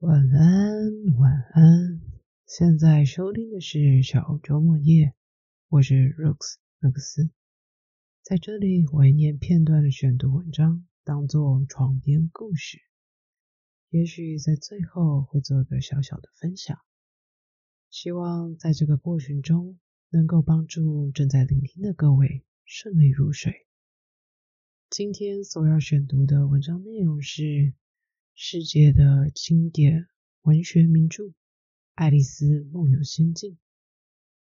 晚安，晚安。现在收听的是小周末夜，我是 Rooks 麦克斯。在这里，我会念片段的选读文章，当做床边故事。也许在最后会做个小小的分享，希望在这个过程中能够帮助正在聆听的各位顺利入睡。今天所要选读的文章内容是世界的经典文学名著《爱丽丝梦游仙境》，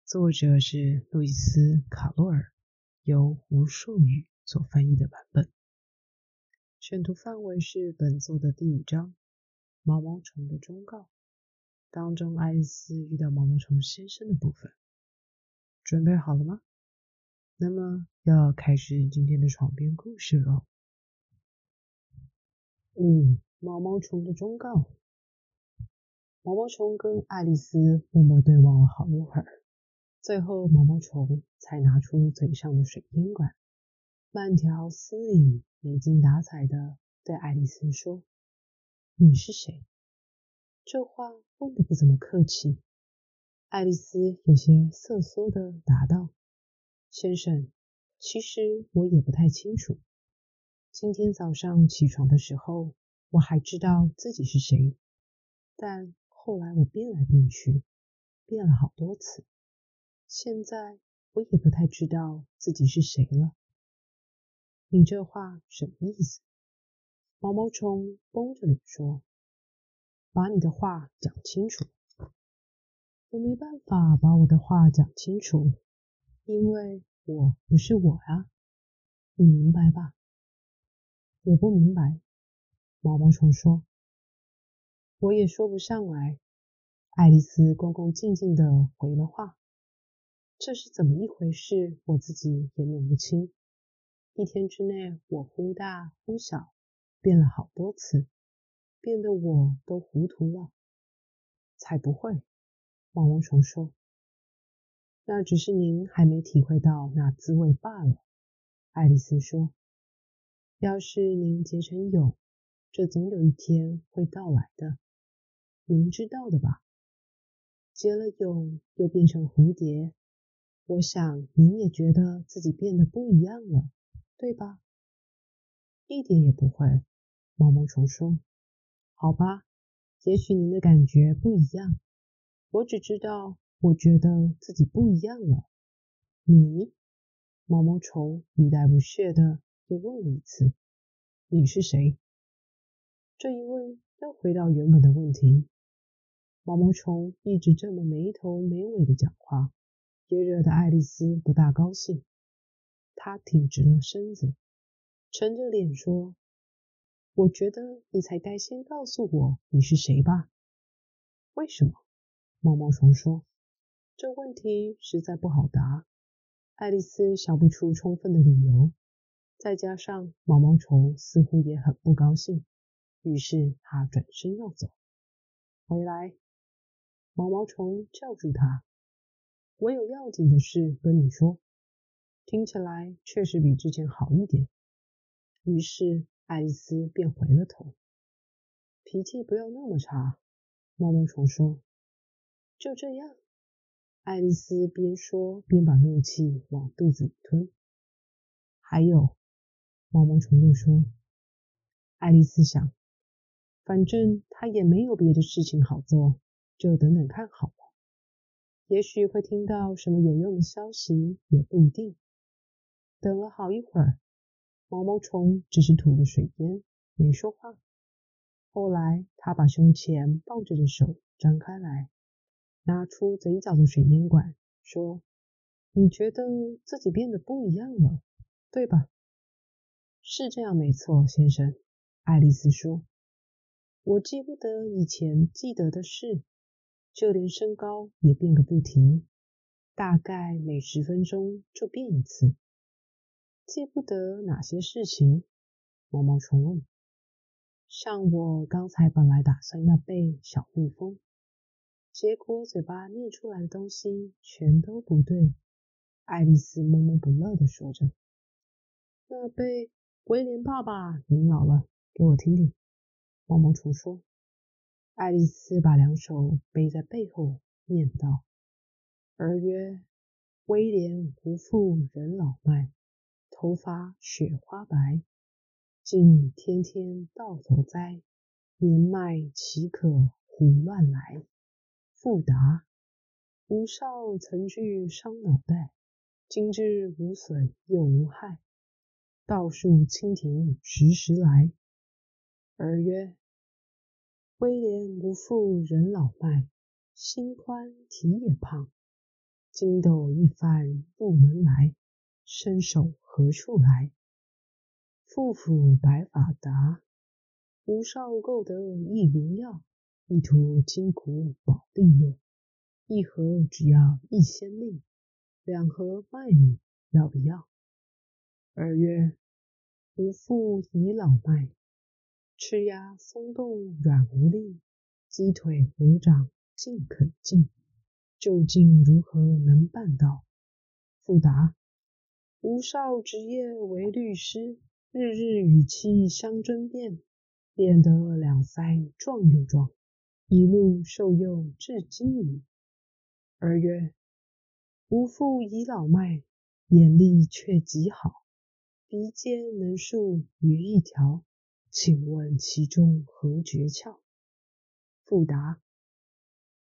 作者是路易斯·卡洛尔，由吴硕宇所翻译的版本。选读范围是本作的第五章《毛毛虫的忠告》当中，爱丽丝遇到毛毛虫先生的部分。准备好了吗？那么要开始今天的床边故事喽。五毛毛虫的忠告。毛毛虫跟爱丽丝默默对望了好一会儿，最后毛毛虫才拿出嘴上的水烟管，慢条斯理、没精打采的对爱丽丝说：“你是谁？”这话问的不怎么客气。爱丽丝有些瑟缩的答道。先生，其实我也不太清楚。今天早上起床的时候，我还知道自己是谁，但后来我变来变去，变了好多次。现在我也不太知道自己是谁了。你这话什么意思？毛毛虫绷着脸说：“把你的话讲清楚。”我没办法把我的话讲清楚。因为我不是我啊，你明白吧？我不明白。毛毛虫说：“我也说不上来。”爱丽丝恭恭敬敬的回了话：“这是怎么一回事？我自己也弄不清。一天之内，我忽大忽小，变了好多次，变得我都糊涂了。”才不会！毛毛虫说。那只是您还没体会到那滋味罢了，爱丽丝说。要是您结成蛹，这总有一天会到来的，您知道的吧？结了蛹又变成蝴蝶，我想您也觉得自己变得不一样了，对吧？一点也不会，毛毛虫说。好吧，也许您的感觉不一样，我只知道。我觉得自己不一样了。你，毛毛虫语带不屑的又问了一次：“你是谁？”这一问又回到原本的问题。毛毛虫一直这么没头没尾的讲话，也惹得爱丽丝不大高兴。她挺直了身子，沉着脸说：“我觉得你才该先告诉我你是谁吧。”为什么？毛毛虫说。这问题实在不好答，爱丽丝想不出充分的理由，再加上毛毛虫似乎也很不高兴，于是他转身要走。回来，毛毛虫叫住他：“我有要紧的事跟你说。”听起来确实比之前好一点。于是爱丽丝便回了头：“脾气不要那么差。”毛毛虫说：“就这样。”爱丽丝边说边把怒气往肚子里吞。还有，毛毛虫又说：“爱丽丝想，反正他也没有别的事情好做，就等等看好了。也许会听到什么有用的消息，也不一定。”等了好一会儿，毛毛虫只是吐着水烟，没说话。后来，他把胸前抱着的手张开来。拿出嘴角的水烟管，说：“你觉得自己变得不一样了，对吧？”“是这样，没错，先生。”爱丽丝说。“我记不得以前记得的事，就连身高也变个不停，大概每十分钟就变一次。”“记不得哪些事情？”毛毛虫问。“像我刚才本来打算要背小蜜蜂。”结果嘴巴念出来的东西全都不对，爱丽丝闷闷不乐地说着：“那背威廉爸爸您老了，给我听听。”毛毛虫说：“爱丽丝把两手背在背后，念道：“儿曰，威廉无父人老迈，头发雪花白，竟天天到头栽，年迈岂可胡乱来？”复答：“吾少曾惧伤脑袋，今之无损又无害，道树蜻蜓时时来。”儿曰。威廉无父人老迈，心宽体也胖。筋斗一翻入门来，伸手何处来？父父白发达，吾少购得一灵药，一图筋骨保利落。一盒只要一仙令，两盒卖你，要不要？儿曰：吾父已老迈。吃牙松动软无力，鸡腿鹅掌尽肯尽，究竟如何能办到？复答：吴少职业为律师，日日与妻相争辩，辩得两腮壮又壮，一路受诱至今矣。儿曰：吾父已老迈，眼力却极好，鼻尖能竖鱼一条。请问其中何诀窍？复答：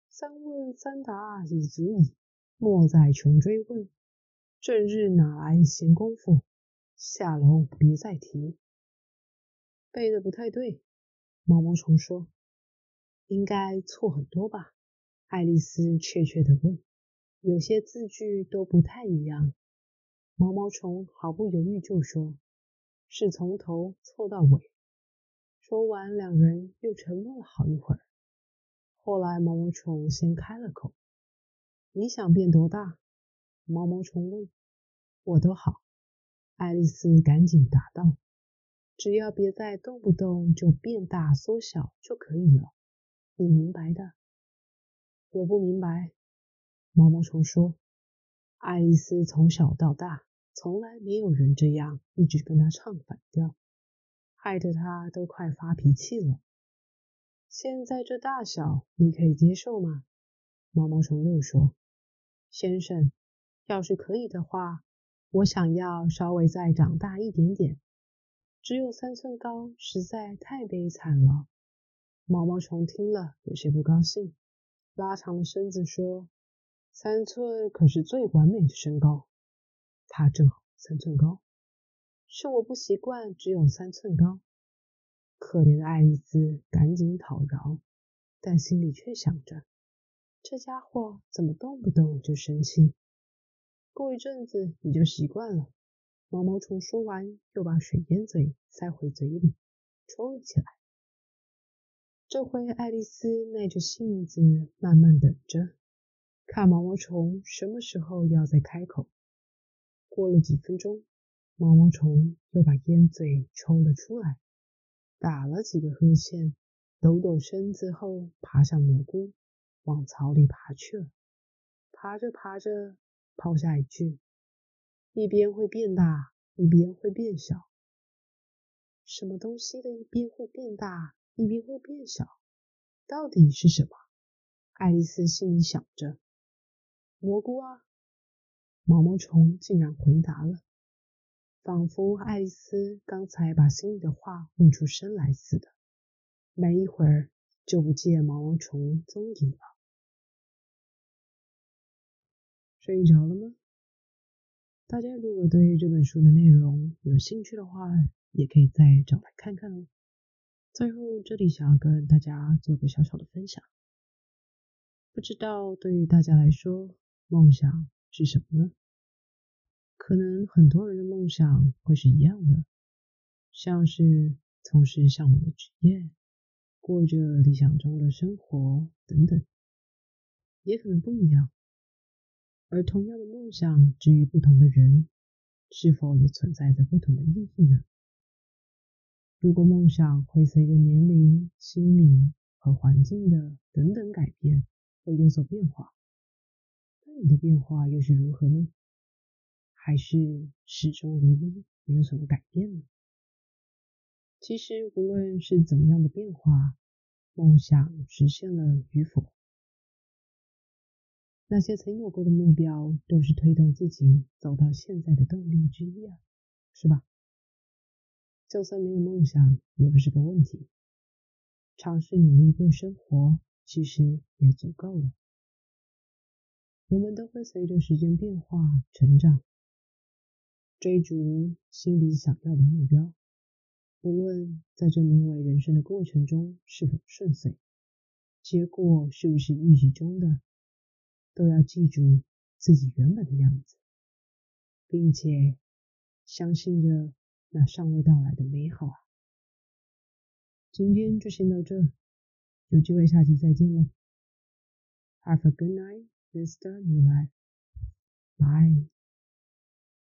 三问三答已足矣，莫再穷追问。正日哪来闲工夫？下楼别再提。背的不太对，毛毛虫说。应该错很多吧？爱丽丝怯怯地问。有些字句都不太一样。毛毛虫毫不犹豫就说：是从头错到尾。说完，两人又沉默了好一会儿。后来，毛毛虫先开了口：“你想变多大？”毛毛虫问。“我都好。”爱丽丝赶紧答道：“只要别再动不动就变大缩小就可以了。你明白的。”“我不明白。”毛毛虫说。“爱丽丝从小到大，从来没有人这样一直跟她唱反调。”害得他都快发脾气了。现在这大小，你可以接受吗？毛毛虫又说：“先生，要是可以的话，我想要稍微再长大一点点。只有三寸高，实在太悲惨了。”毛毛虫听了有些不高兴，拉长了身子说：“三寸可是最完美的身高，他正好三寸高。”是我不习惯，只有三寸高。可怜的爱丽丝赶紧讨饶，但心里却想着：这家伙怎么动不动就生气？过一阵子你就习惯了。毛毛虫说完，又把水烟嘴塞回嘴里，抽了起来。这回爱丽丝耐着性子，慢慢等着，看毛毛虫什么时候要再开口。过了几分钟。毛毛虫又把烟嘴抽了出来，打了几个呵欠，抖抖身子后爬上蘑菇，往草里爬去了。爬着爬着，抛下一句：“一边会变大，一边会变小。”什么东西的一边会变大，一边会变小？到底是什么？爱丽丝心里想着。蘑菇啊！毛毛虫竟然回答了。仿佛爱丽丝刚才把心里的话问出声来似的，没一会儿就不见毛毛虫踪影了。睡着了吗？大家如果对这本书的内容有兴趣的话，也可以再找来看看哦。最后，这里想要跟大家做个小小的分享，不知道对于大家来说，梦想是什么呢？可能很多人的梦想会是一样的，像是从事向往的职业，过着理想中的生活等等，也可能不一样。而同样的梦想，至于不同的人，是否也存在着不同的意义呢？如果梦想会随着年龄、心理和环境的等等改变而有所变化，那你的变化又是如何呢？还是始终如一，没有什么改变呢？其实无论是怎么样的变化，梦想实现了与否。那些曾有过的目标，都是推动自己走到现在的动力之一啊，是吧？就算没有梦想，也不是个问题。尝试努力过生活，其实也足够了。我们都会随着时间变化成长，追逐心里想要的目标。无论在这名为人生的过程中是否顺遂，结果是不是预计中的，都要记住自己原本的样子，并且相信着那尚未到来的美好啊！今天就先到这，有机会下期再见喽！Have a good night, Mr. New Life. Bye.